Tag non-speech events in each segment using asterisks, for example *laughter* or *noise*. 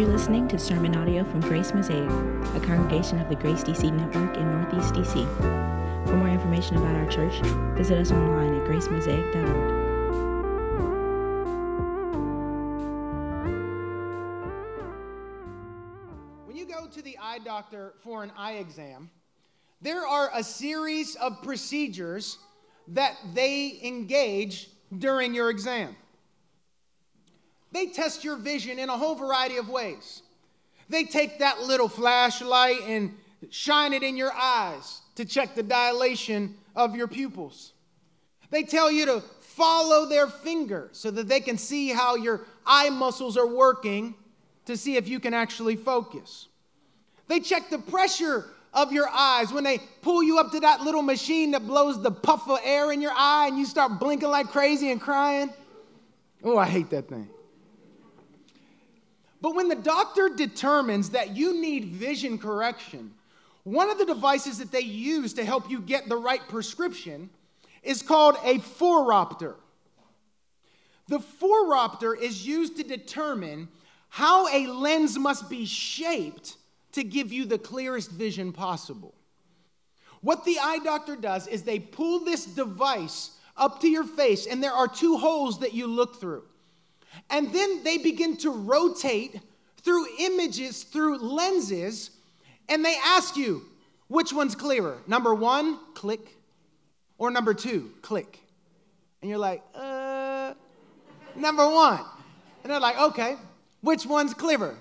You're listening to sermon audio from Grace Mosaic, a congregation of the Grace DC Network in Northeast DC. For more information about our church, visit us online at gracemosaic.org. When you go to the eye doctor for an eye exam, there are a series of procedures that they engage during your exam. They test your vision in a whole variety of ways. They take that little flashlight and shine it in your eyes to check the dilation of your pupils. They tell you to follow their finger so that they can see how your eye muscles are working to see if you can actually focus. They check the pressure of your eyes when they pull you up to that little machine that blows the puff of air in your eye and you start blinking like crazy and crying. Oh, I hate that thing. But when the doctor determines that you need vision correction, one of the devices that they use to help you get the right prescription is called a phoropter. The phoropter is used to determine how a lens must be shaped to give you the clearest vision possible. What the eye doctor does is they pull this device up to your face, and there are two holes that you look through. And then they begin to rotate through images, through lenses, and they ask you, which one's clearer? Number one, click, or number two, click. And you're like, uh, number one. And they're like, okay, which one's clearer?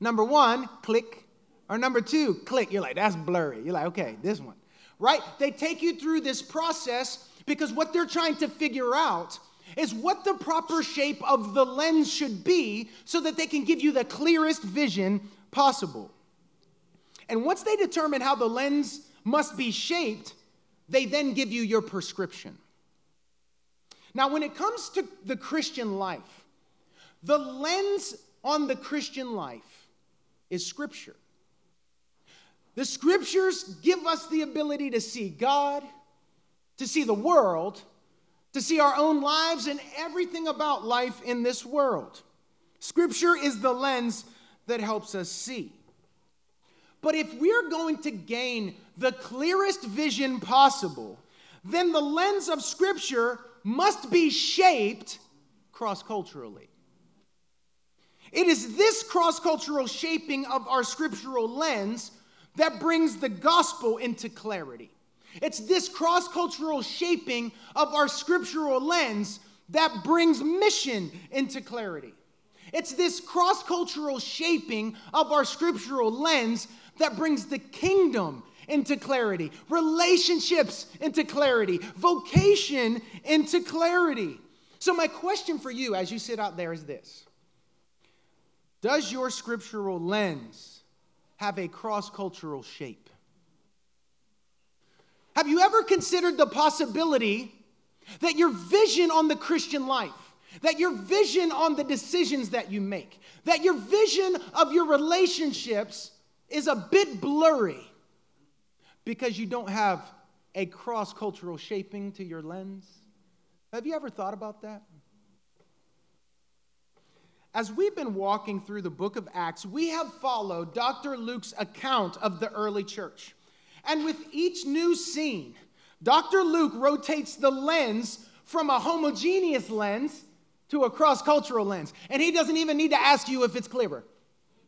Number one, click, or number two, click. You're like, that's blurry. You're like, okay, this one. Right? They take you through this process because what they're trying to figure out is what the proper shape of the lens should be so that they can give you the clearest vision possible. And once they determine how the lens must be shaped, they then give you your prescription. Now, when it comes to the Christian life, the lens on the Christian life is Scripture. The Scriptures give us the ability to see God, to see the world, to see our own lives and everything about life in this world. Scripture is the lens that helps us see. But if we're going to gain the clearest vision possible, then the lens of Scripture must be shaped cross culturally. It is this cross cultural shaping of our scriptural lens that brings the gospel into clarity. It's this cross cultural shaping of our scriptural lens that brings mission into clarity. It's this cross cultural shaping of our scriptural lens that brings the kingdom into clarity, relationships into clarity, vocation into clarity. So, my question for you as you sit out there is this Does your scriptural lens have a cross cultural shape? Have you ever considered the possibility that your vision on the Christian life, that your vision on the decisions that you make, that your vision of your relationships is a bit blurry because you don't have a cross cultural shaping to your lens? Have you ever thought about that? As we've been walking through the book of Acts, we have followed Dr. Luke's account of the early church. And with each new scene, Dr. Luke rotates the lens from a homogeneous lens to a cross cultural lens. And he doesn't even need to ask you if it's clearer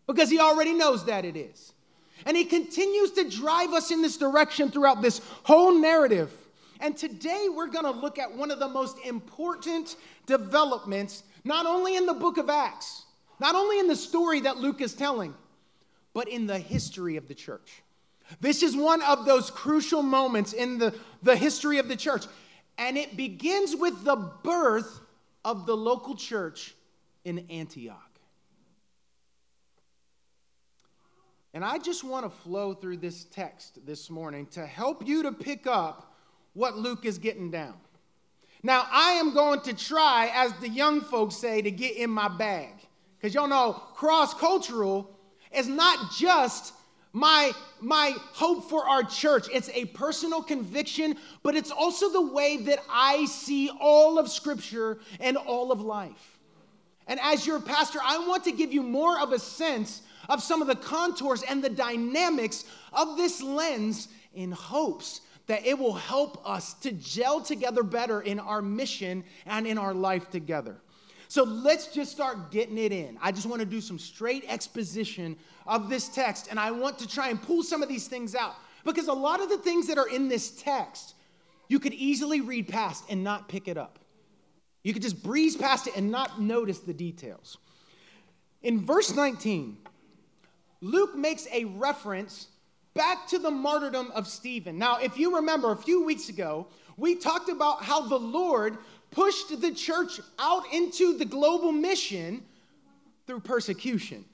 because he already knows that it is. And he continues to drive us in this direction throughout this whole narrative. And today we're going to look at one of the most important developments, not only in the book of Acts, not only in the story that Luke is telling, but in the history of the church. This is one of those crucial moments in the, the history of the church. And it begins with the birth of the local church in Antioch. And I just want to flow through this text this morning to help you to pick up what Luke is getting down. Now, I am going to try, as the young folks say, to get in my bag. Because y'all know cross cultural is not just my, my hope for our church. It's a personal conviction, but it's also the way that I see all of Scripture and all of life. And as your pastor, I want to give you more of a sense of some of the contours and the dynamics of this lens in hopes that it will help us to gel together better in our mission and in our life together. So let's just start getting it in. I just want to do some straight exposition of this text, and I want to try and pull some of these things out because a lot of the things that are in this text you could easily read past and not pick it up. You could just breeze past it and not notice the details. In verse 19, Luke makes a reference back to the martyrdom of Stephen. Now, if you remember a few weeks ago, we talked about how the Lord pushed the church out into the global mission through persecution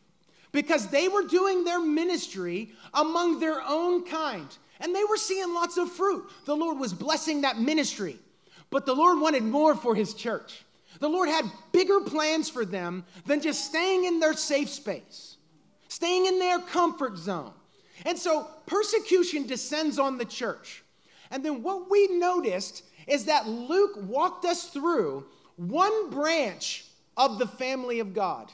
because they were doing their ministry among their own kind and they were seeing lots of fruit. The Lord was blessing that ministry, but the Lord wanted more for his church. The Lord had bigger plans for them than just staying in their safe space, staying in their comfort zone. And so persecution descends on the church. And then what we noticed is that Luke walked us through one branch of the family of God.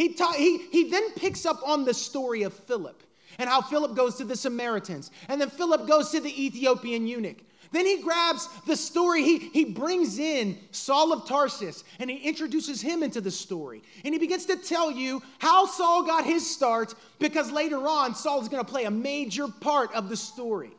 He, ta- he, he then picks up on the story of Philip and how Philip goes to the Samaritans, and then Philip goes to the Ethiopian eunuch. Then he grabs the story, he, he brings in Saul of Tarsus and he introduces him into the story. And he begins to tell you how Saul got his start because later on, Saul is going to play a major part of the story.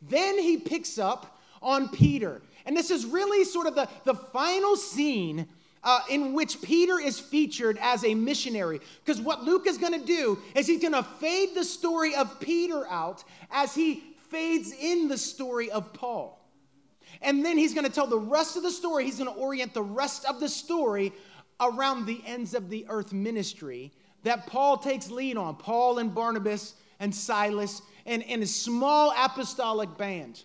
Then he picks up on Peter. And this is really sort of the, the final scene uh, in which Peter is featured as a missionary. Because what Luke is going to do is he's going to fade the story of Peter out as he fades in the story of Paul. And then he's going to tell the rest of the story. He's going to orient the rest of the story around the ends of the earth ministry that Paul takes lead on Paul and Barnabas and Silas and, and a small apostolic band.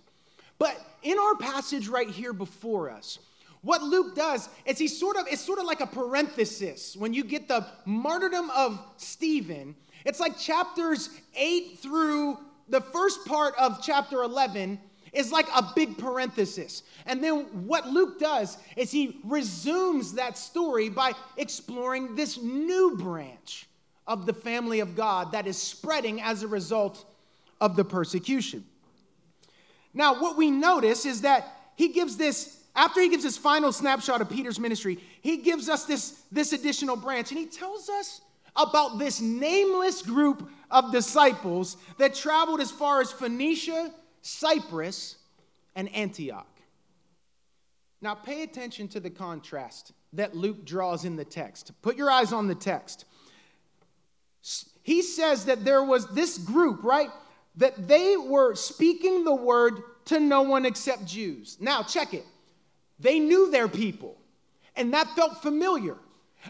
But in our passage right here before us, what Luke does is he sort of, it's sort of like a parenthesis. When you get the martyrdom of Stephen, it's like chapters 8 through the first part of chapter 11 is like a big parenthesis. And then what Luke does is he resumes that story by exploring this new branch of the family of God that is spreading as a result of the persecution. Now, what we notice is that he gives this, after he gives his final snapshot of Peter's ministry, he gives us this, this additional branch and he tells us about this nameless group of disciples that traveled as far as Phoenicia, Cyprus, and Antioch. Now, pay attention to the contrast that Luke draws in the text. Put your eyes on the text. He says that there was this group, right? that they were speaking the word to no one except Jews. Now, check it. They knew their people, and that felt familiar.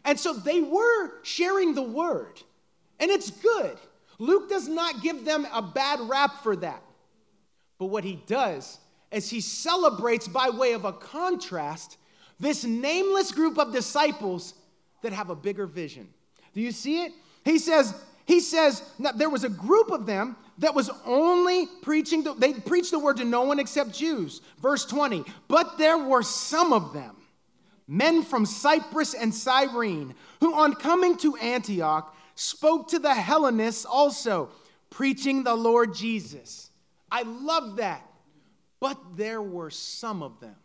And so they were sharing the word, and it's good. Luke does not give them a bad rap for that. But what he does is he celebrates by way of a contrast this nameless group of disciples that have a bigger vision. Do you see it? He says, he says, there was a group of them that was only preaching, the, they preached the word to no one except Jews. Verse 20, but there were some of them, men from Cyprus and Cyrene, who on coming to Antioch spoke to the Hellenists also, preaching the Lord Jesus. I love that. But there were some of them.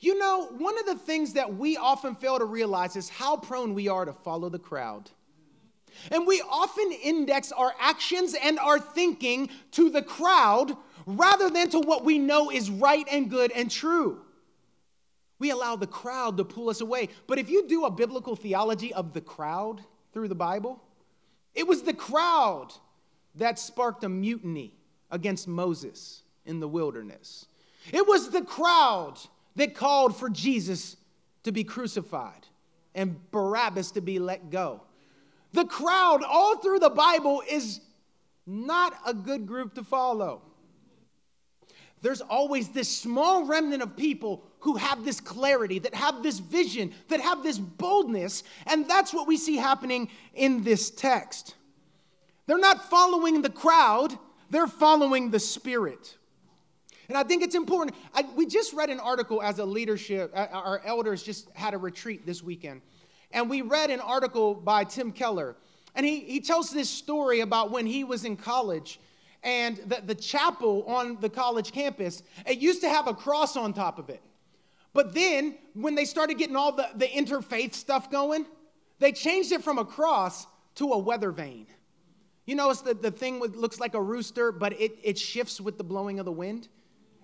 You know, one of the things that we often fail to realize is how prone we are to follow the crowd. And we often index our actions and our thinking to the crowd rather than to what we know is right and good and true. We allow the crowd to pull us away. But if you do a biblical theology of the crowd through the Bible, it was the crowd that sparked a mutiny against Moses in the wilderness. It was the crowd that called for Jesus to be crucified and Barabbas to be let go. The crowd, all through the Bible, is not a good group to follow. There's always this small remnant of people who have this clarity, that have this vision, that have this boldness, and that's what we see happening in this text. They're not following the crowd, they're following the Spirit. And I think it's important. I, we just read an article as a leadership, uh, our elders just had a retreat this weekend. And we read an article by Tim Keller. And he, he tells this story about when he was in college and the, the chapel on the college campus, it used to have a cross on top of it. But then, when they started getting all the, the interfaith stuff going, they changed it from a cross to a weather vane. You know, it's the, the thing that looks like a rooster, but it, it shifts with the blowing of the wind.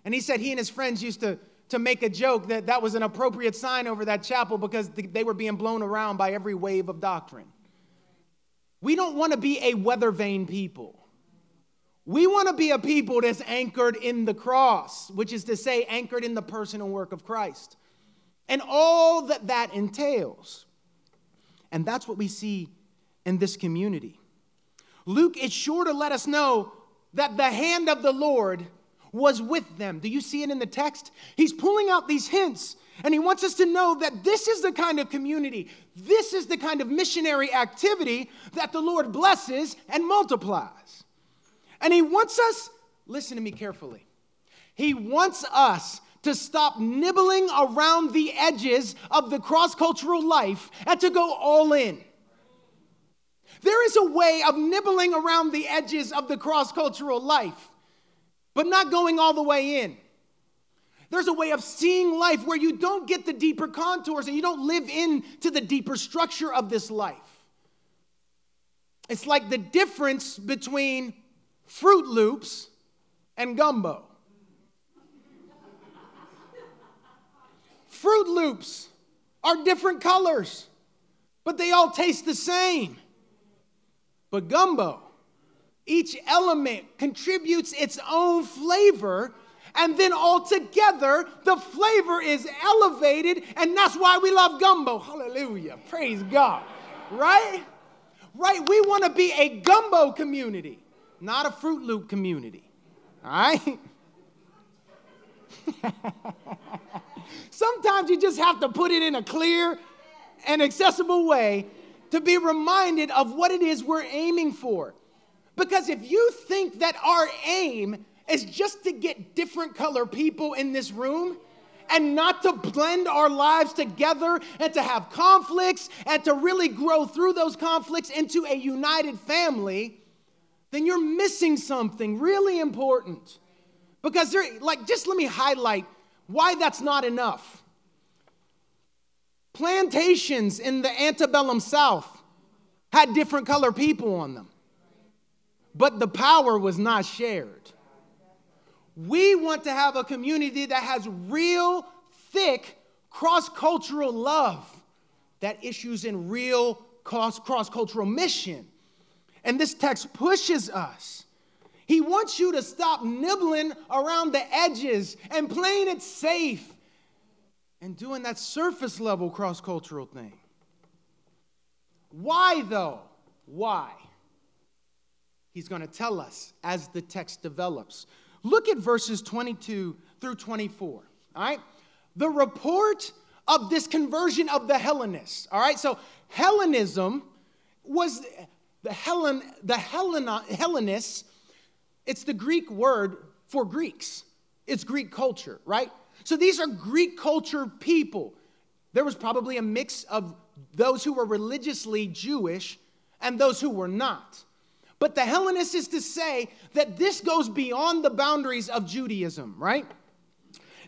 And he said he and his friends used to, to make a joke that that was an appropriate sign over that chapel because they were being blown around by every wave of doctrine. We don't want to be a weather vane people. We want to be a people that's anchored in the cross, which is to say, anchored in the person and work of Christ, and all that that entails. And that's what we see in this community. Luke is sure to let us know that the hand of the Lord was with them. Do you see it in the text? He's pulling out these hints and he wants us to know that this is the kind of community, this is the kind of missionary activity that the Lord blesses and multiplies. And he wants us, listen to me carefully, he wants us to stop nibbling around the edges of the cross cultural life and to go all in. There is a way of nibbling around the edges of the cross cultural life, but not going all the way in. There's a way of seeing life where you don't get the deeper contours and you don't live into the deeper structure of this life. It's like the difference between Froot Loops and gumbo. Froot Loops are different colors, but they all taste the same. But gumbo, each element contributes its own flavor, and then altogether the flavor is elevated, and that's why we love gumbo. Hallelujah. Praise God. Right? Right? We want to be a gumbo community, not a Froot Loop community. All right? *laughs* Sometimes you just have to put it in a clear and accessible way to be reminded of what it is we're aiming for. Because if you think that our aim is just to get different color people in this room, and not to blend our lives together and to have conflicts and to really grow through those conflicts into a united family, then you're missing something really important. Because there, like, just let me highlight why that's not enough. Plantations in the antebellum South had different color people on them, but the power was not shared. We want to have a community that has real, thick, cross cultural love that issues in real cross cultural mission. And this text pushes us. He wants you to stop nibbling around the edges and playing it safe and doing that surface level cross cultural thing. Why, though? Why? He's going to tell us as the text develops. Look at verses 22 through 24. All right? The report of this conversion of the Hellenists. All right? So, Hellenism was the Hellen, the Hellen, Hellenists, it's the Greek word for Greeks. It's Greek culture, right? So these are Greek culture people. There was probably a mix of those who were religiously Jewish and those who were not. But the Hellenists is to say that this goes beyond the boundaries of Judaism, right?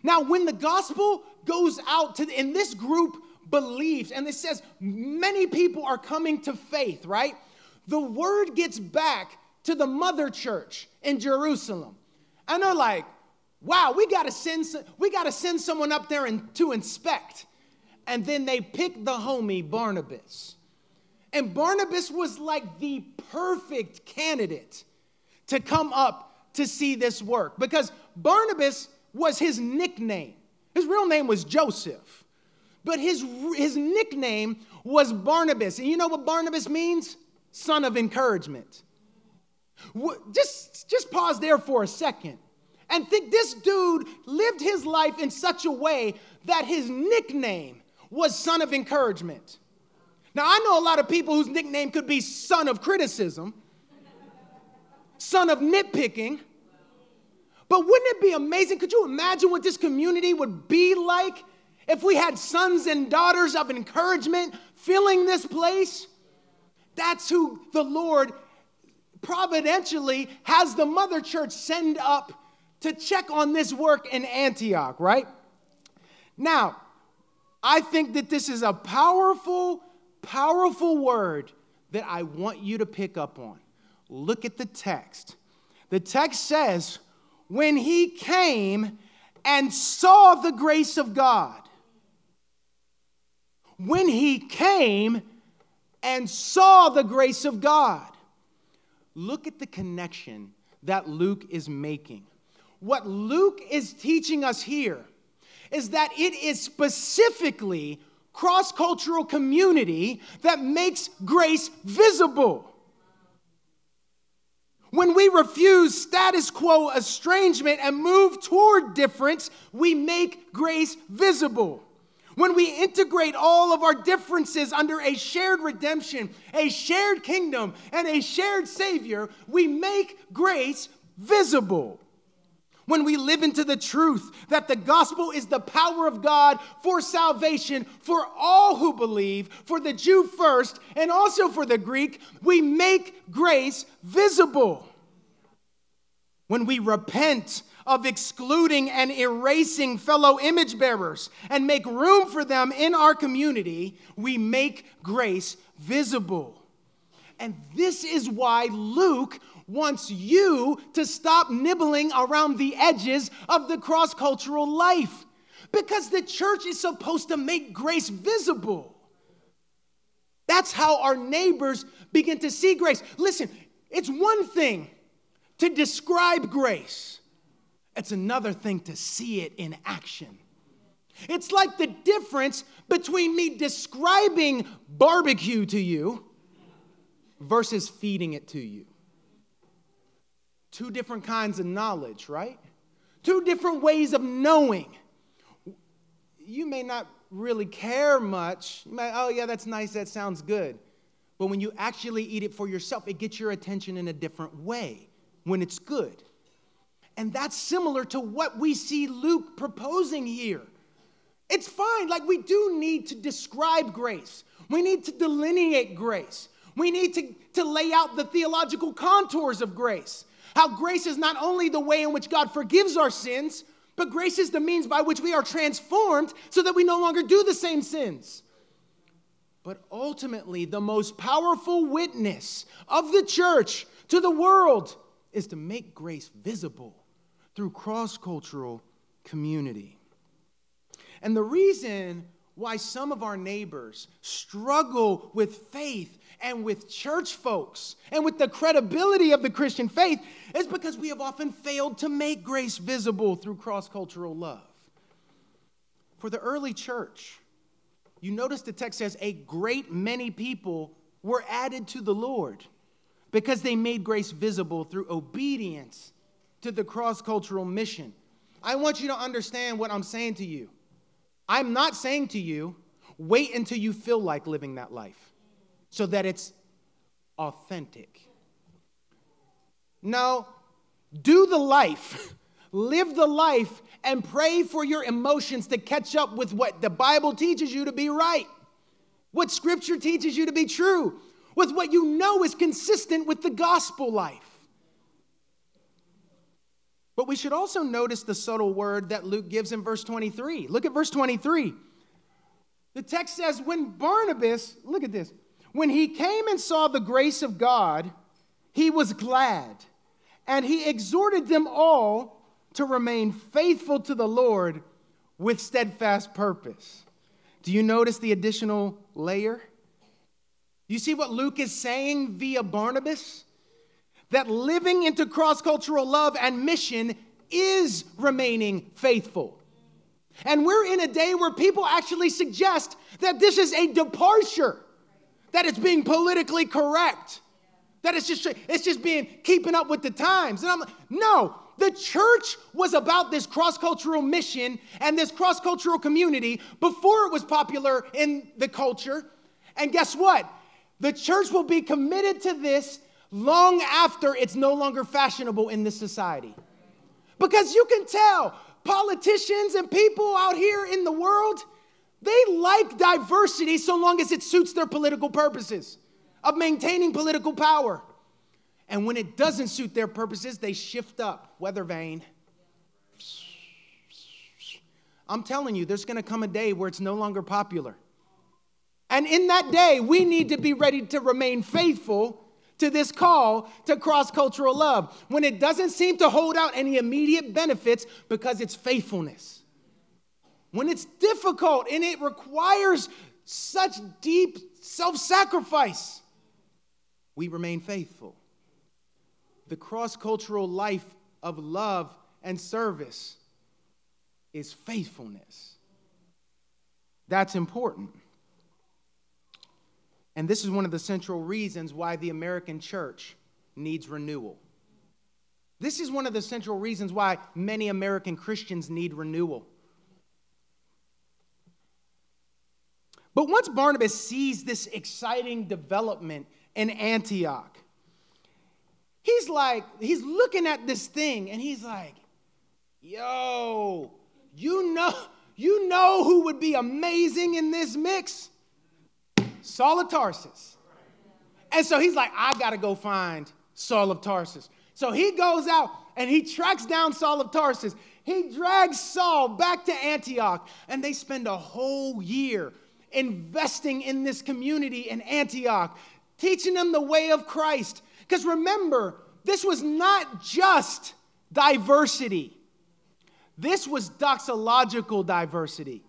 Now, when the gospel goes out to, in this group believes, and it says many people are coming to faith, right? The word gets back to the mother church in Jerusalem. And they're like, wow, we got to send we got to send someone up there and to inspect. And then they pick the homie Barnabas. And Barnabas was like the perfect candidate to come up to see this work because Barnabas was his nickname. His real name was Joseph, but his, his nickname was Barnabas. And you know what Barnabas means? Son of encouragement. Just, just pause there for a second and think this dude lived his life in such a way that his nickname was son of encouragement. Now, I know a lot of people whose nickname could be son of criticism, son of nitpicking, But wouldn't it be amazing? Could you imagine what this community would be like if we had sons and daughters of encouragement filling this place? That's who the Lord providentially has the mother church send up to check on this work in Antioch, right? Now, I think that this is a powerful, powerful word that I want you to pick up on. Look at the text. The text says, when he came and saw the grace of God. When he came and saw the grace of God. Look at the connection that Luke is making. What Luke is teaching us here is that it is specifically cross cultural community that makes grace visible. When we refuse status quo estrangement and move toward difference, we make grace visible. When we integrate all of our differences under a shared redemption, a shared kingdom, and a shared Savior, we make grace visible. When we live into the truth that the gospel is the power of God for salvation for all who believe, for the Jew first and also for the Greek, we make grace visible. When we repent of excluding and erasing fellow image bearers and make room for them in our community, we make grace visible. And this is why Luke wants you to stop nibbling around the edges of the cross cultural life. Because the church is supposed to make grace visible. That's how our neighbors begin to see grace. Listen, it's one thing to describe grace, it's another thing to see it in action. It's like the difference between me describing barbecue to you versus feeding it to you. Two different kinds of knowledge, right? Two different ways of knowing. You may not really care much. You might, oh, yeah, that's nice, that sounds good. But when you actually eat it for yourself, it gets your attention in a different way when it's good. And that's similar to what we see Luke proposing here. It's fine, like we do need to describe grace, we need to delineate grace, we need to, to lay out the theological contours of grace. How grace is not only the way in which God forgives our sins, but grace is the means by which we are transformed so that we no longer do the same sins. But ultimately, the most powerful witness of the church to the world is to make grace visible through cross cultural community. And the reason why some of our neighbors struggle with faith and with church folks and with the credibility of the Christian faith is because we have often failed to make grace visible through cross cultural love. For the early church, you notice the text says a great many people were added to the Lord because they made grace visible through obedience to the cross cultural mission. I want you to understand what I'm saying to you. I'm not saying to you, wait until you feel like living that life so that it's authentic. No, do the life, *laughs* live the life, and pray for your emotions to catch up with what the Bible teaches you to be right, what Scripture teaches you to be true, with what you know is consistent with the gospel life. But we should also notice the subtle word that Luke gives in verse 23. Look at verse 23. The text says, When Barnabas, look at this, when he came and saw the grace of God, he was glad, and he exhorted them all to remain faithful to the Lord with steadfast purpose. Do you notice the additional layer? You see what Luke is saying via Barnabas? That living into cross cultural love and mission is remaining faithful. And we're in a day where people actually suggest that this is a departure that it's being politically correct, that it's just it's just being keeping up with the times. And I'm like, no, the church was about this cross-cultural mission and this cross-cultural community before it was popular in the culture. And guess what? The church will be committed to this long after it's no longer fashionable in this society. Because you can tell politicians and people out here in the world, they like diversity so long as it suits their political purposes of maintaining political power. And when it doesn't suit their purposes, they shift up, weather vane. I'm telling you, there's gonna come a day where it's no longer popular. And in that day, we need to be ready to remain faithful to this call to cross cultural love when it doesn't seem to hold out any immediate benefits because it's faithfulness. When it's difficult and it requires such deep self sacrifice, we remain faithful. The cross cultural life of love and service is faithfulness. That's important. And this is one of the central reasons why the American church needs renewal. This is one of the central reasons why many American Christians need renewal. But once Barnabas sees this exciting development in Antioch, he's like, he's looking at this thing and he's like, yo, you know, you know who would be amazing in this mix? Saul of Tarsus. And so he's like, I got to go find Saul of Tarsus. So he goes out and he tracks down Saul of Tarsus. He drags Saul back to Antioch, and they spend a whole year investing in this community in Antioch, teaching them the way of Christ. Because remember, this was not just diversity, this was doxological diversity.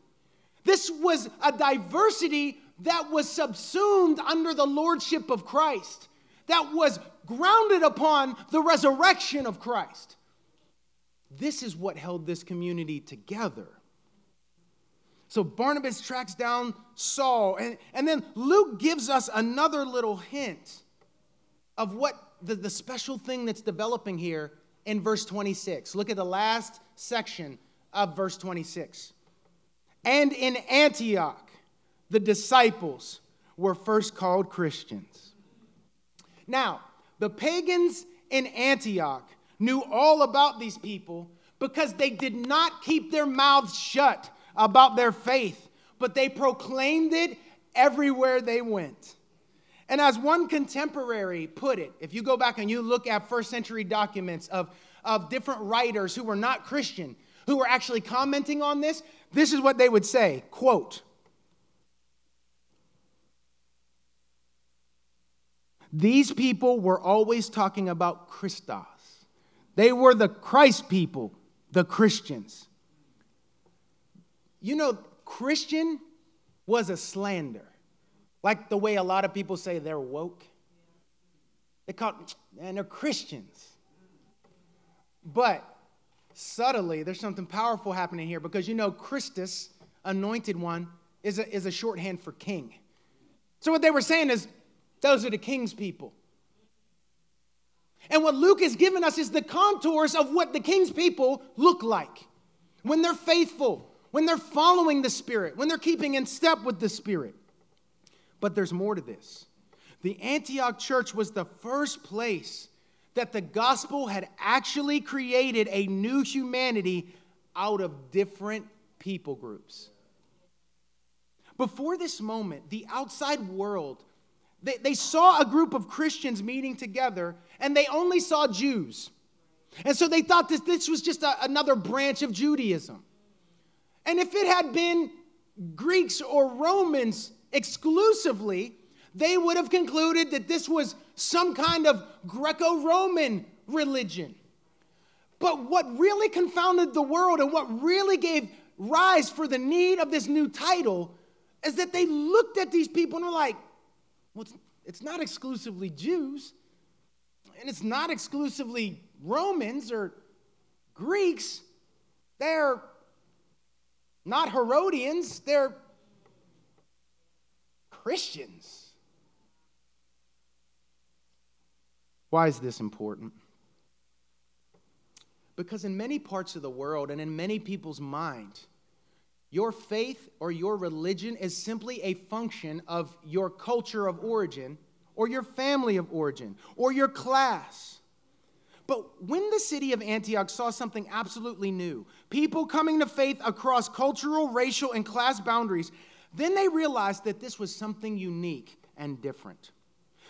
This was a diversity that was subsumed under the lordship of Christ, that was grounded upon the resurrection of Christ. This is what held this community together. So Barnabas tracks down Saul, and, and then Luke gives us another little hint of what the, the special thing that's developing here in verse 26. Look at the last section of verse 26. And in Antioch, the disciples were first called Christians. Now, the pagans in Antioch knew all about these people because they did not keep their mouths shut about their faith, but they proclaimed it everywhere they went. And as one contemporary put it, if you go back and you look at first century documents of, of different writers who were not Christian, who were actually commenting on this, this is what they would say quote, These people were always talking about Christos. They were the Christ people, the Christians. You know, Christian was a slander. Like the way a lot of people say they're woke. They call and they're Christians. But subtly, there's something powerful happening here because you know, Christus, anointed one, is a, is a shorthand for king. So what they were saying is, those are the king's people. And what Luke has given us is the contours of what the king's people look like when they're faithful, when they're following the Spirit, when they're keeping in step with the Spirit. But there's more to this. The Antioch church was the first place that the gospel had actually created a new humanity out of different people groups. Before this moment, the outside world they, they saw a group of Christians meeting together and they only saw Jews. And so they thought that this was just a, another branch of Judaism. And if it had been Greeks or Romans exclusively, they would have concluded that this was some kind of Greco Roman religion. But what really confounded the world and what really gave rise for the need of this new title is that they looked at these people and were like, well, it's, it's not exclusively Jews, and it's not exclusively Romans or Greeks. They're not Herodians, they're Christians. Why is this important? Because in many parts of the world and in many people's mind, your faith or your religion is simply a function of your culture of origin or your family of origin or your class. But when the city of Antioch saw something absolutely new, people coming to faith across cultural, racial, and class boundaries, then they realized that this was something unique and different.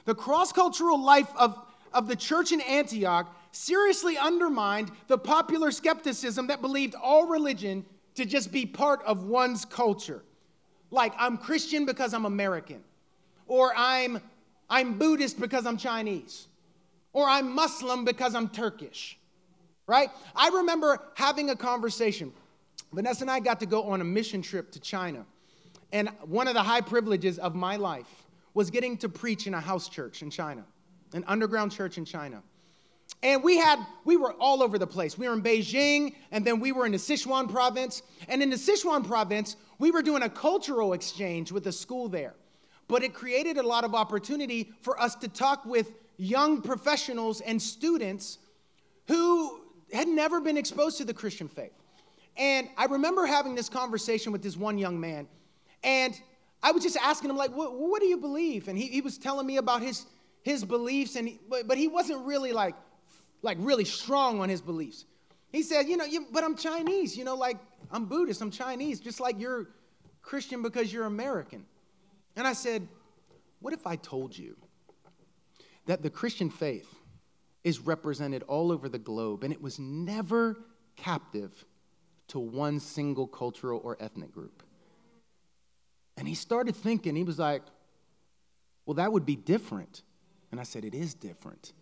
The cross cultural life of, of the church in Antioch seriously undermined the popular skepticism that believed all religion to just be part of one's culture. Like, I'm Christian because I'm American, or I'm, I'm Buddhist because I'm Chinese, or I'm Muslim because I'm Turkish, right? I remember having a conversation. Vanessa and I got to go on a mission trip to China. And one of the high privileges of my life was getting to preach in a house church in China, an underground church in China. And we had, we were all over the place. We were in Beijing, and then we were in the Sichuan province. And in the Sichuan province, we were doing a cultural exchange with a school there. But it created a lot of opportunity for us to talk with young professionals and students who had never been exposed to the Christian faith. And I remember having this conversation with this one young man, and I was just asking him, like, what, what do you believe? And he, he was telling me about his, his beliefs, and he, but, but he wasn't really like, like really strong on his beliefs. He said, you know, you, but I'm Chinese, you know, like I'm Buddhist, I'm Chinese, just like you're Christian because you're American. And I said, what if I told you that the Christian faith is represented all over the globe and it was never captive to one single cultural or ethnic group? And he started thinking, he was like, well, that would be different. And I said, it is different.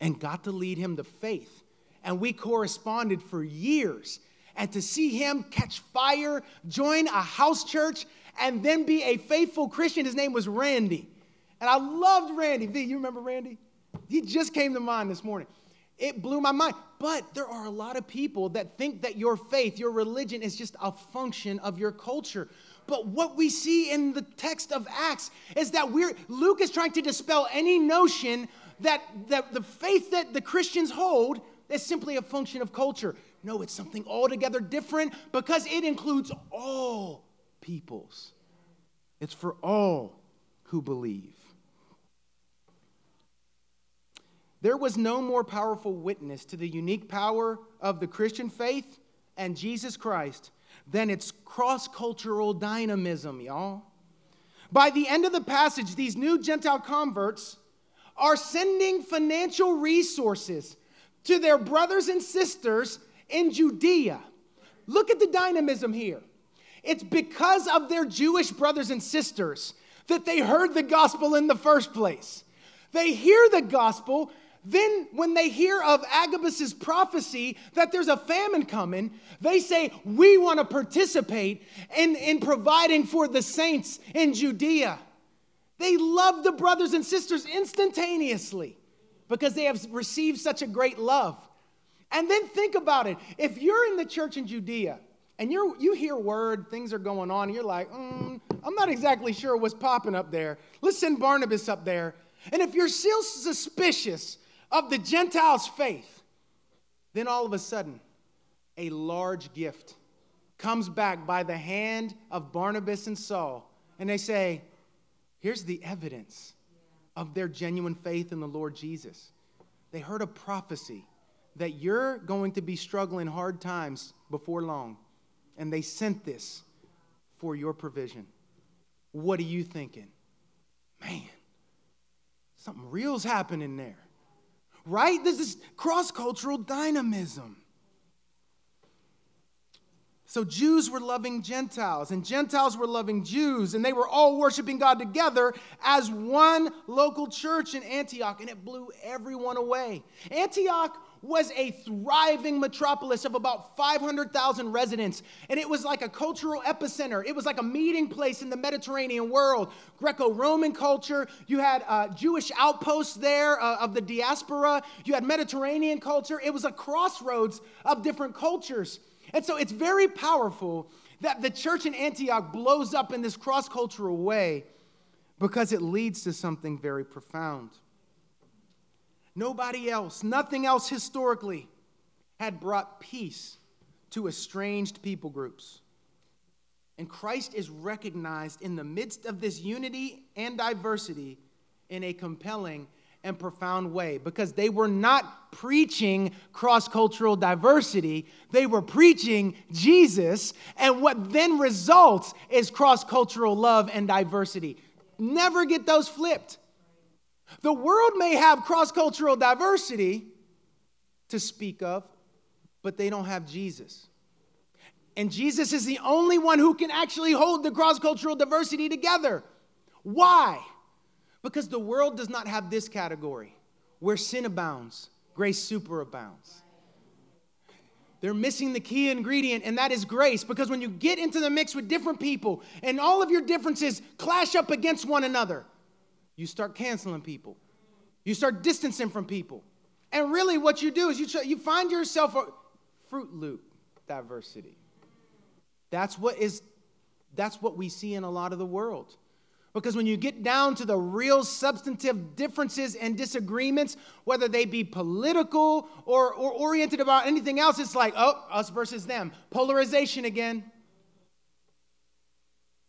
And got to lead him to faith. And we corresponded for years. And to see him catch fire, join a house church, and then be a faithful Christian, his name was Randy. And I loved Randy. V, you remember Randy? He just came to mind this morning. It blew my mind. But there are a lot of people that think that your faith, your religion, is just a function of your culture. But what we see in the text of Acts is that we're, Luke is trying to dispel any notion that, that the faith that the Christians hold is simply a function of culture. No, it's something altogether different because it includes all peoples. It's for all who believe. There was no more powerful witness to the unique power of the Christian faith and Jesus Christ than its cross cultural dynamism, y'all. By the end of the passage, these new Gentile converts are sending financial resources to their brothers and sisters in Judea. Look at the dynamism here. It's because of their Jewish brothers and sisters that they heard the gospel in the first place. They hear the gospel, then, when they hear of Agabus's prophecy that there's a famine coming, they say, We want to participate in, in providing for the saints in Judea. They love the brothers and sisters instantaneously because they have received such a great love. And then think about it. If you're in the church in Judea and you you hear word, things are going on, you're like, mm, I'm not exactly sure what's popping up there. Let's send Barnabas up there. And if you're still suspicious of the Gentiles' faith, then all of a sudden, a large gift comes back by the hand of Barnabas and Saul. And they say, Here's the evidence of their genuine faith in the Lord Jesus. They heard a prophecy that you're going to be struggling hard times before long, and they sent this for your provision. What are you thinking? Man, something real's happening there right? This is cross cultural dynamism. So Jews were loving Gentiles, and Gentiles were loving Jews, and they were all worshiping God together as one local church in Antioch, and it blew everyone away. Antioch was a thriving metropolis of about 500,000 residents. And it was like a cultural epicenter. It was like a meeting place in the Mediterranean world. Greco Roman culture, you had uh, Jewish outposts there uh, of the diaspora, you had Mediterranean culture. It was a crossroads of different cultures. And so it's very powerful that the church in Antioch blows up in this cross cultural way because it leads to something very profound. Nobody else, nothing else historically had brought peace to estranged people groups. And Christ is recognized in the midst of this unity and diversity in a compelling and profound way because they were not preaching cross cultural diversity, they were preaching Jesus, and what then results is cross cultural love and diversity. Never get those flipped. The world may have cross cultural diversity to speak of, but they don't have Jesus. And Jesus is the only one who can actually hold the cross cultural diversity together. Why? Because the world does not have this category where sin abounds, grace superabounds. They're missing the key ingredient, and that is grace. Because when you get into the mix with different people and all of your differences clash up against one another, you start canceling people. You start distancing from people. And really, what you do is you, try, you find yourself a Froot Loop diversity. That's what is that's what we see in a lot of the world. Because when you get down to the real substantive differences and disagreements, whether they be political or, or oriented about anything else, it's like, oh, us versus them. Polarization again.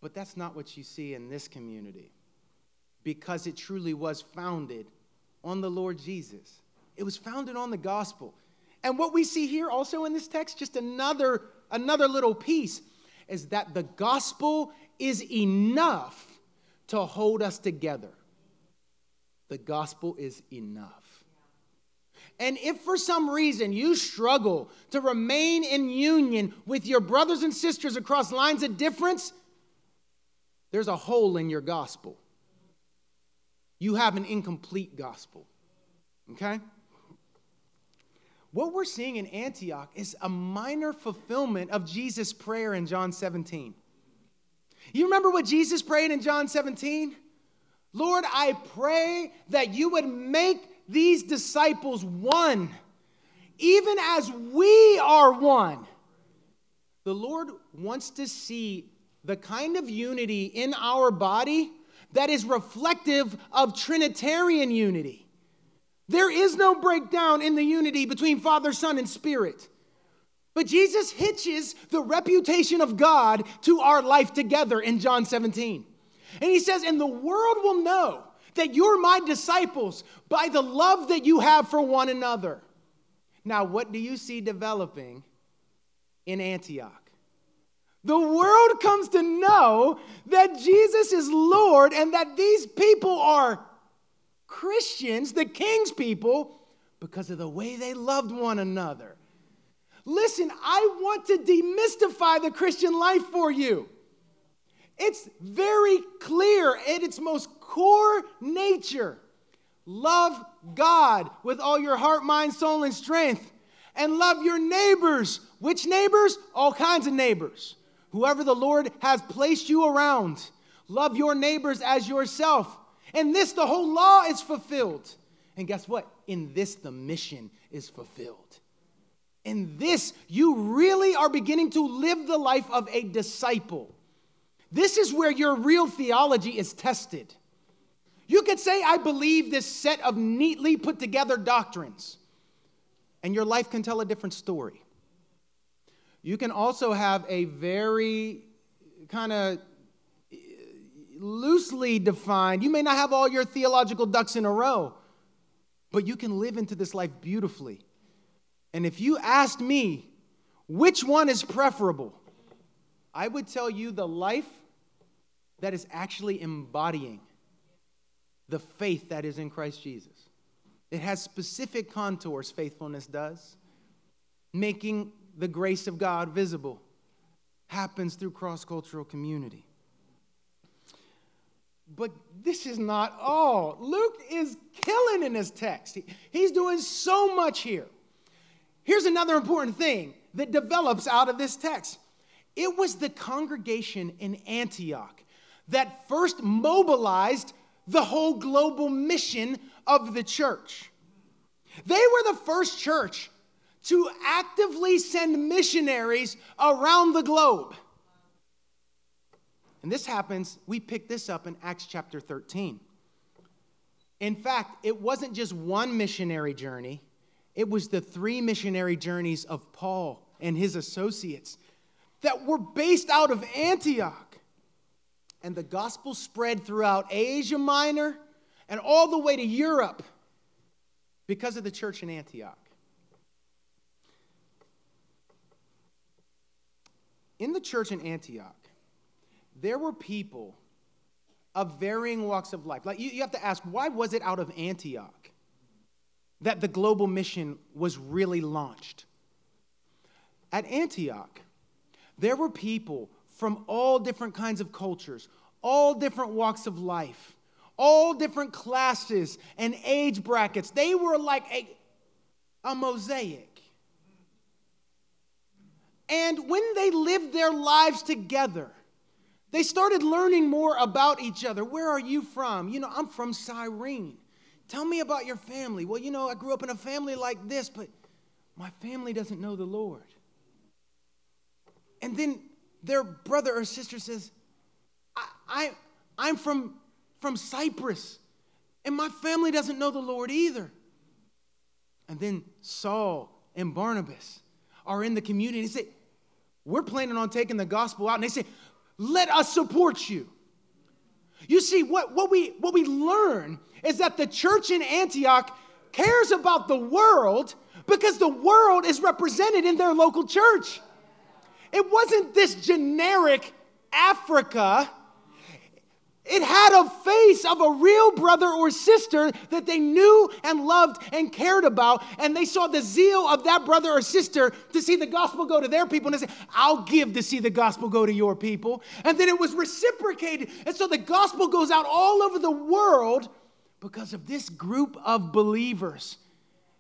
But that's not what you see in this community because it truly was founded on the Lord Jesus. It was founded on the gospel. And what we see here also in this text, just another, another little piece, is that the gospel is enough to hold us together. The gospel is enough. And if for some reason you struggle to remain in union with your brothers and sisters across lines of difference, there's a hole in your gospel. You have an incomplete gospel. Okay? What we're seeing in Antioch is a minor fulfillment of Jesus' prayer in John 17. You remember what Jesus prayed in John 17? Lord, I pray that you would make these disciples one, even as we are one. The Lord wants to see the kind of unity in our body that is reflective of Trinitarian unity. There is no breakdown in the unity between Father, Son, and Spirit. But Jesus hitches the reputation of God to our life together in John 17. And he says, And the world will know that you're my disciples by the love that you have for one another. Now, what do you see developing in Antioch? The world comes to know that Jesus is Lord and that these people are Christians, the king's people, because of the way they loved one another. Listen, I want to demystify the Christian life for you. It's very clear at its most core nature. Love God with all your heart, mind, soul, and strength. And love your neighbors. Which neighbors? All kinds of neighbors. Whoever the Lord has placed you around. Love your neighbors as yourself. In this, the whole law is fulfilled. And guess what? In this, the mission is fulfilled. In this, you really are beginning to live the life of a disciple. This is where your real theology is tested. You could say, I believe this set of neatly put together doctrines, and your life can tell a different story. You can also have a very kind of eh, loosely defined. You may not have all your theological ducks in a row, but you can live into this life beautifully. And if you asked me which one is preferable, I would tell you the life that is actually embodying the faith that is in Christ Jesus. It has specific contours, faithfulness does, making the grace of God visible, happens through cross cultural community. But this is not all. Luke is killing in this text. he's doing so much here. Here's another important thing that develops out of this text it was the congregation in Antioch that first mobilized the whole global mission of the church. They were the first church to actively send missionaries around the globe. And this happens, we pick this up in Acts chapter 13. In fact, it wasn't just one missionary journey, it was the three missionary journeys of Paul and his associates that were based out of Antioch. And the gospel spread throughout Asia Minor and all the way to Europe because of the church in Antioch. In the church in Antioch, there were people of varying walks of life. Like you, you have to ask, why was it out of Antioch that the global mission was really launched? At Antioch, there were people from all different kinds of cultures, all different walks of life, all different classes and age brackets. They were like a, a mosaic. And when they lived their lives together, they started learning more about each other. Where are you from? You know, I'm from Cyrene. Tell me about your family. Well, you know, I grew up in a family like this, but my family doesn't know the Lord. And then their brother or sister says, I, I, I'm from, from Cyprus, and my family doesn't know the Lord either. And then Saul and Barnabas are in the community. And they say, We're planning on taking the gospel out. And they say, Let us support you. You see, what, what, we, what we learn is that the church in Antioch cares about the world because the world is represented in their local church. It wasn't this generic Africa. It had a face of a real brother or sister that they knew and loved and cared about. And they saw the zeal of that brother or sister to see the gospel go to their people. And they said, I'll give to see the gospel go to your people. And then it was reciprocated. And so the gospel goes out all over the world because of this group of believers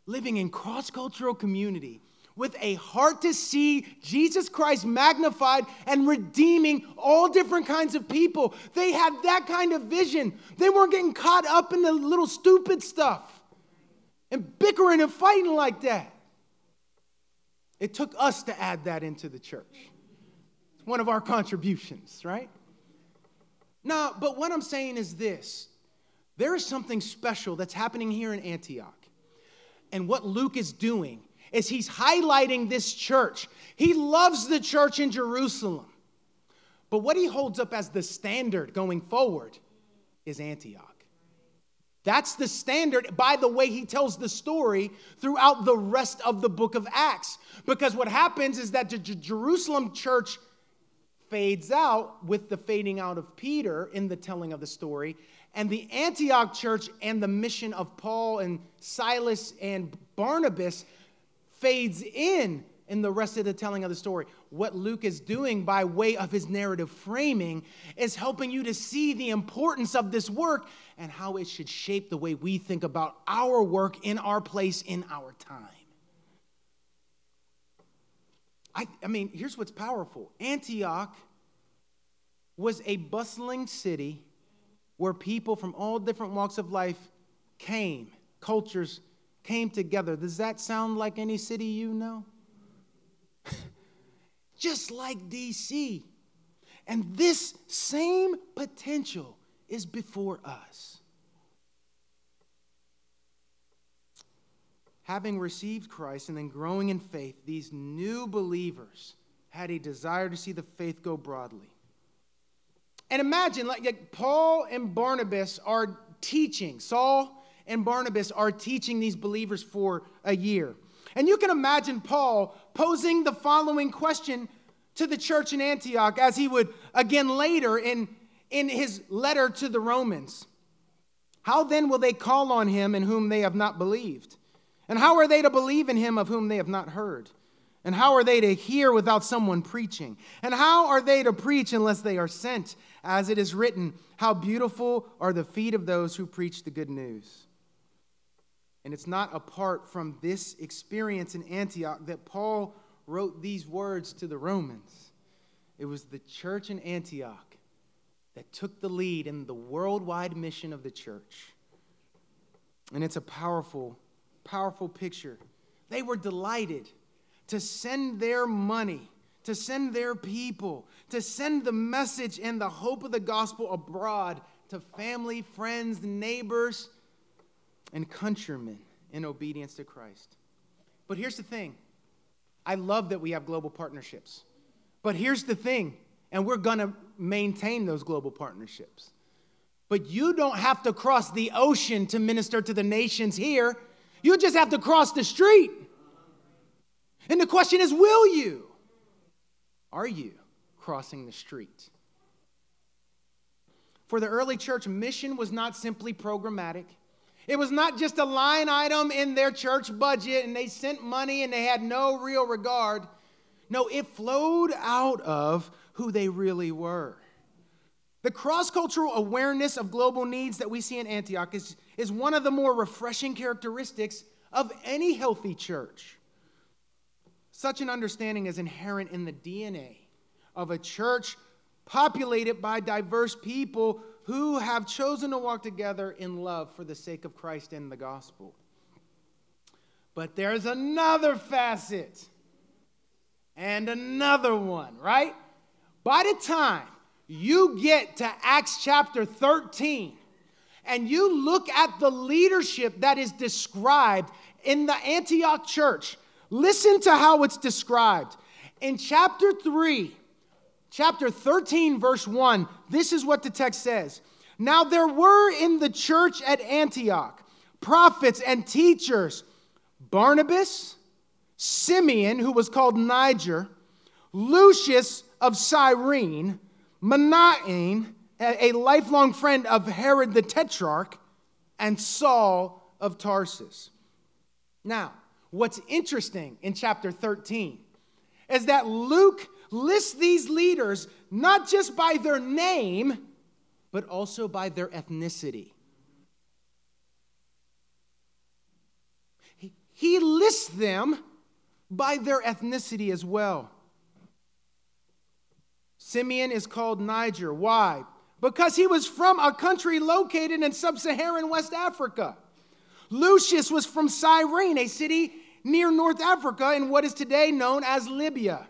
living in cross cultural community with a heart to see Jesus Christ magnified and redeeming all different kinds of people. They had that kind of vision. They weren't getting caught up in the little stupid stuff and bickering and fighting like that. It took us to add that into the church. It's one of our contributions, right? Now, but what I'm saying is this there is something special that's happening here in Antioch. And what Luke is doing is he's highlighting this church. He loves the church in Jerusalem. But what he holds up as the standard going forward is Antioch. That's the standard by the way he tells the story throughout the rest of the book of Acts. Because what happens is that the Jerusalem church fades out with the fading out of Peter in the telling of the story. And the Antioch church and the mission of Paul and Silas and Barnabas fades in in the rest of the telling of the story. What Luke is doing by way of his narrative framing is helping you to see the importance of this work and how it should shape the way we think about our work in our place in our time. I, I mean, here's what's powerful Antioch was a bustling city where people from all different walks of life came, cultures came together. Does that sound like any city you know? *laughs* Just like DC. And this same potential is before us. Having received Christ and then growing in faith, these new believers had a desire to see the faith go broadly. And imagine, like, like Paul and Barnabas are teaching. Saul and Barnabas are teaching these believers for a year. And you can imagine Paul posing the following question to the church in Antioch as he would again later in, in his letter to the Romans. How then will they call on him in whom they have not believed? And how are they to believe in him of whom they have not heard? And how are they to hear without someone preaching? And how are they to preach unless they are sent? As it is written, How beautiful are the feet of those who preach the good news. And it's not apart from this experience in Antioch that Paul wrote these words to the Romans. It was the church in Antioch that took the lead in the worldwide mission of the church. And it's a powerful, powerful picture. They were delighted to send their money, to send their people, to send the message and the hope of the gospel abroad to family, friends, neighbors and countrymen in obedience to Christ. But here's the thing I love that we have global partnerships. But here's the thing, and we're to maintain those global partnerships. But you don't have to cross the ocean to minister to the nations here. You just have to cross the street. And the question is will you? Are you crossing the street? For the early church, mission was not simply programmatic. It was not just a line item in their church budget and they sent money and they had no real regard. No, it flowed out of who they really were. The cross cultural awareness of global needs that we see in Antioch is, is one of the more refreshing characteristics of any healthy church. Such an understanding is inherent in the DNA of a church populated by diverse people who have chosen to walk together in love for the sake of Christ and the gospel. But there's another facet and another one, right? By the time you get to Acts chapter 13 and you look at the leadership that is described in the Antioch church, listen to how it's described. In chapter 3, chapter 13, verse 1, this is what the text says. Now there were in the church at Antioch prophets and teachers Barnabas, Simeon, who was called Niger, Lucius of Cyrene, Manaen, a lifelong friend of Herod the Tetrarch, and Saul of Tarsus. Now, what's interesting in chapter 13 is that Luke lists these leaders not just by their name, but also by their ethnicity. He lists them by their ethnicity as well. Simeon is called Niger. Why? Because he was from a country located in sub Saharan West Africa. Lucius was from Cyrene, a city near North Africa in what is today known as Libya.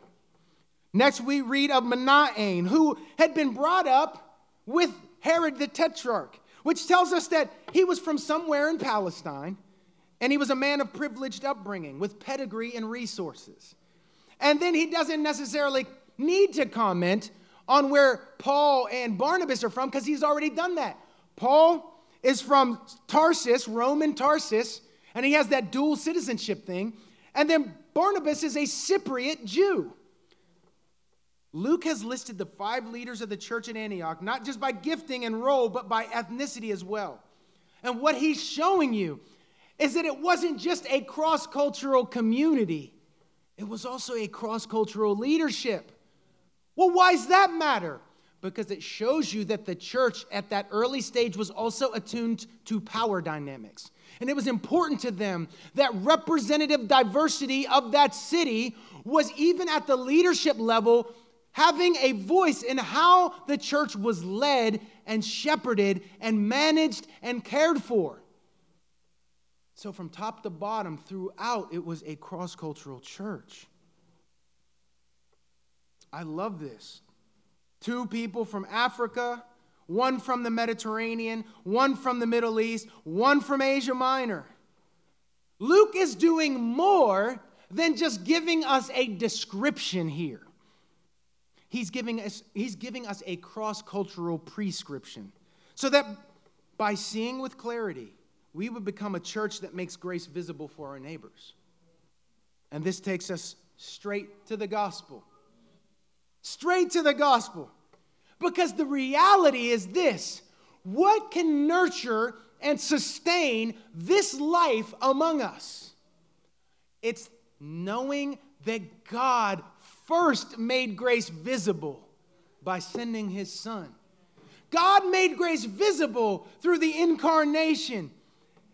Next, we read of Manaen, who had been brought up with Herod the Tetrarch, which tells us that he was from somewhere in Palestine and he was a man of privileged upbringing with pedigree and resources. And then he doesn't necessarily need to comment on where Paul and Barnabas are from because he's already done that. Paul is from Tarsus, Roman Tarsus, and he has that dual citizenship thing. And then Barnabas is a Cypriot Jew. Luke has listed the five leaders of the church in Antioch, not just by gifting and role, but by ethnicity as well. And what he's showing you is that it wasn't just a cross cultural community, it was also a cross cultural leadership. Well, why does that matter? Because it shows you that the church at that early stage was also attuned to power dynamics. And it was important to them that representative diversity of that city was even at the leadership level having a voice in how the church was led and shepherded and managed and cared for. So, from top to bottom, throughout, it was a cross cultural church. I love this. Two people from Africa, one from the Mediterranean, one from the Middle East, one from Asia Minor. Luke is doing more than just giving us a description here. He's giving us, he's giving us a cross cultural prescription so that by seeing with clarity, we would become a church that makes grace visible for our neighbors. And this takes us straight to the gospel. Straight to the gospel. Because the reality is this what can nurture and sustain this life among us? It's knowing that God first made grace visible by sending his son. God made grace visible through the incarnation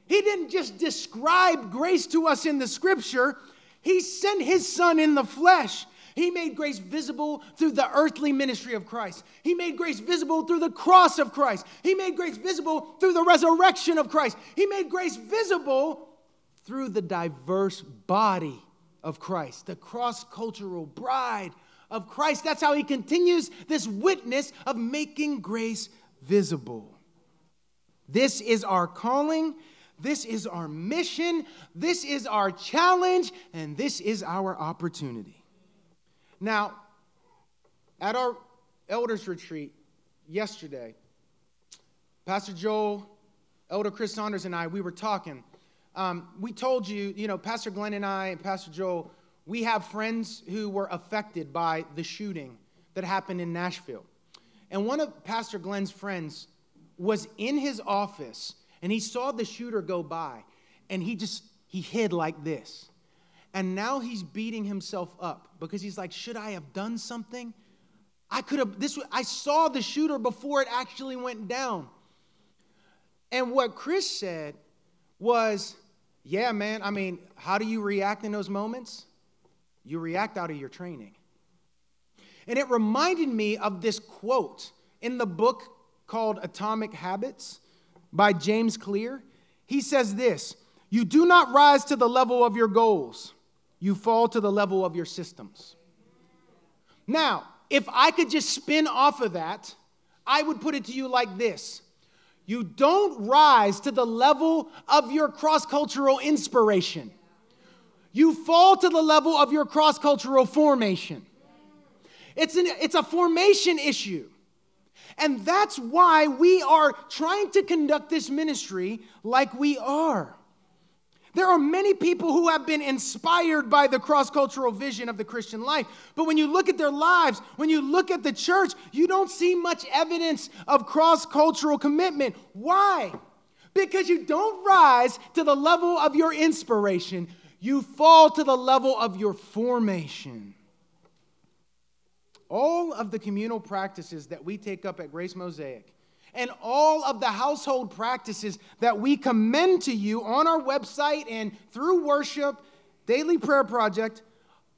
he didn't just describe grace to us in the scripture, He sent His Son in the flesh. He made grace visible through the earthly ministry of Christ. He made grace visible through the cross of Christ. He made grace visible through the resurrection of Christ. He made grace visible through the diverse body of Christ, the cross cultural bride of Christ. That's how he continues this witness of making grace visible. This is our calling. This is our mission, this is our challenge, and this is our opportunity. Now, at our elders retreat yesterday, Pastor Joel, Elder Chris Saunders, and I, we were talking Um, we told you, you know, Pastor Glenn and I and Pastor Joel, we have friends who were affected by the shooting that happened in Nashville. And one of Pastor Glenn's friends was in his office and he saw the shooter go by and he just he hid like this. And now he's beating himself up because he's like, should I have done something? I could have this I saw the shooter before it actually went down. And what Chris said was, yeah, man, I mean, how do you react in those moments? You react out of your training. And it reminded me of this quote in the book called Atomic Habits by James Clear. He says this You do not rise to the level of your goals, you fall to the level of your systems. Now, if I could just spin off of that, I would put it to you like this You don't rise to the level of your cross cultural inspiration, you fall to the level of your cross cultural formation. It's, an, it's a formation issue. And that's why we are trying to conduct this ministry like we are. There are many people who have been inspired by the cross cultural vision of the Christian life. But when you look at their lives, when you look at the church, you don't see much evidence of cross cultural commitment. Why? Because you don't rise to the level of your inspiration, you fall to the level of your formation. All of the communal practices that we take up at Grace Mosaic and all of the household practices that we commend to you on our website and through worship, Daily Prayer Project,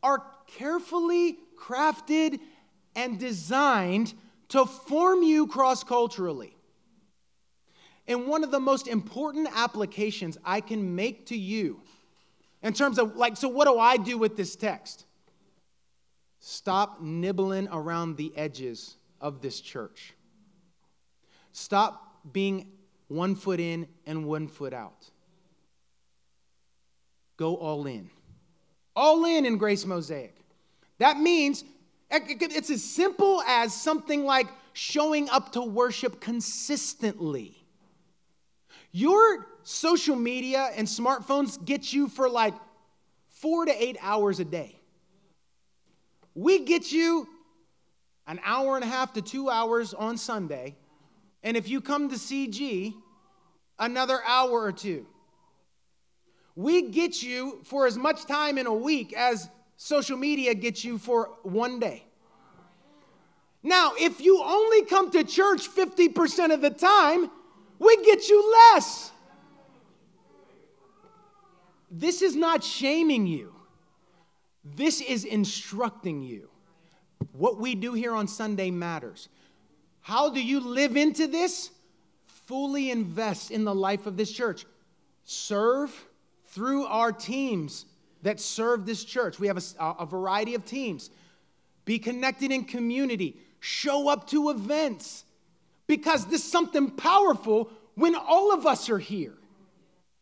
are carefully crafted and designed to form you cross culturally. And one of the most important applications I can make to you in terms of, like, so what do I do with this text? Stop nibbling around the edges of this church. Stop being one foot in and one foot out. Go all in. All in in Grace Mosaic. That means it's as simple as something like showing up to worship consistently. Your social media and smartphones get you for like four to eight hours a day. We get you an hour and a half to two hours on Sunday and if you come to CG, another hour or two. We get you for as much time in a week as social media gets you for one day. Now, if you only come to church 50% of the time, we get you less. This is not shaming you, this is instructing you. What we do here on Sunday matters. How do you live into this? Fully invest in the life of this church. Serve through our teams that serve this church. We have a, a variety of teams. Be connected in community. Show up to events because there's something powerful when all of us are here.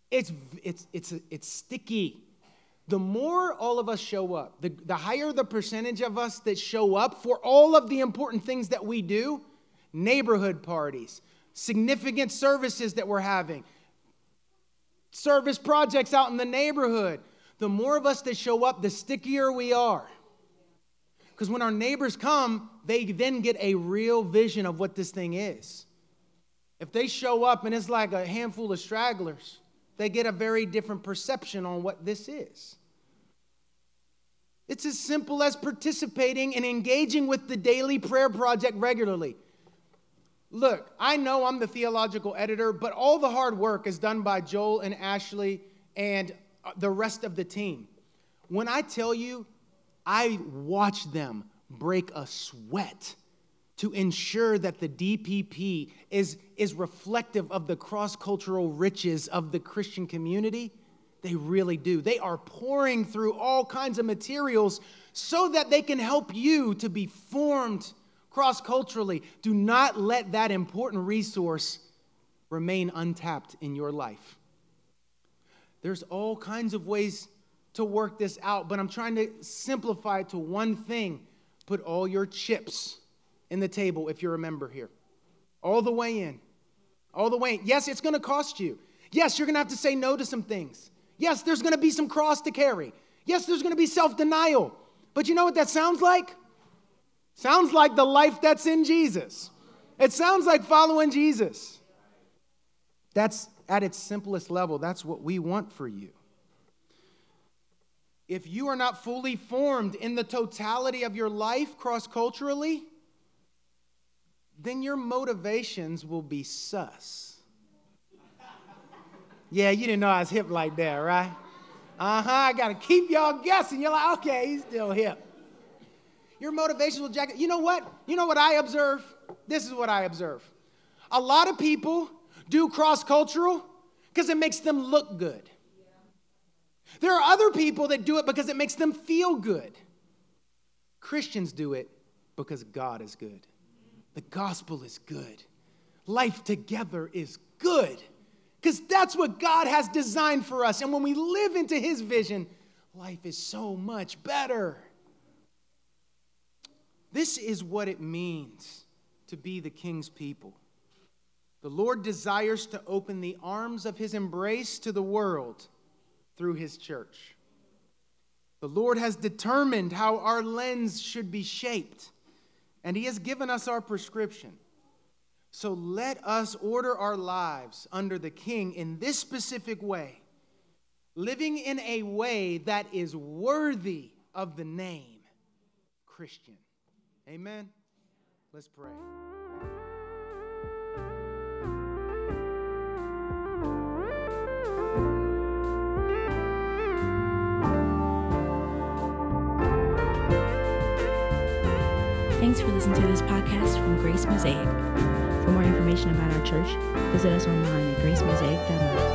It's, it's, it's, it's sticky. The more all of us show up, the, the higher the percentage of us that show up for all of the important things that we do, neighborhood parties, significant services that we're having, service projects out in the neighborhood. The more of us that show up, the stickier we are. Because when our neighbors come, they then get a real vision of what this thing is. If they show up and it's like a handful of stragglers, they get a very different perception on what this is. It's as simple as participating and engaging with the daily prayer project regularly. Look, I know I'm the theological editor, but all the hard work is done by Joel and Ashley and uh, the rest of the team. When I tell you, I watch them break a sweat to ensure that the DPP is, is reflective of the cross cultural riches of the Christian community. They really do. They are pouring through all kinds of materials so that they can help you to be formed cross culturally. Do not let that important resource remain untapped in your life. There's all kinds of ways to work this out, but I'm trying to simplify it to one thing. Put all your chips in the table if you're a member here. All the way in. All the way in. Yes, it's going to cost you. Yes, you're going to have to say no to some things. Yes, there's going to be some cross to carry. Yes, there's going to be self denial. But you know what that sounds like? Sounds like the life that's in Jesus. It sounds like following Jesus. That's at its simplest level, that's what we want for you. If you are not fully formed in the totality of your life cross culturally, then your motivations will be sus. yeah, you didn't know I was hip like that, right? Uh huh, I gotta keep y'all guessing. You're like, okay, he's still hip. Your motivations will jack. You know what? You know what I observe? This is what I observe. A lot of people do cross cultural because it makes them look good. There are other people that do it because it makes them feel good. Christians do it because God is good. The gospel is good. Life together is good because that's what God has designed for us. And when we live into His vision, life is so much better. This is what it means to be the King's people. The Lord desires to open the arms of His embrace to the world through His church. The Lord has determined how our lens should be shaped and He has given us our prescription. So let us order our lives under the King in this specific way, living in a way that is worthy of the name Christian. Amen. Let's pray. Thanks for listening to this podcast from Grace Mosaic. For more information about our church, visit us online at gracemosaic.org.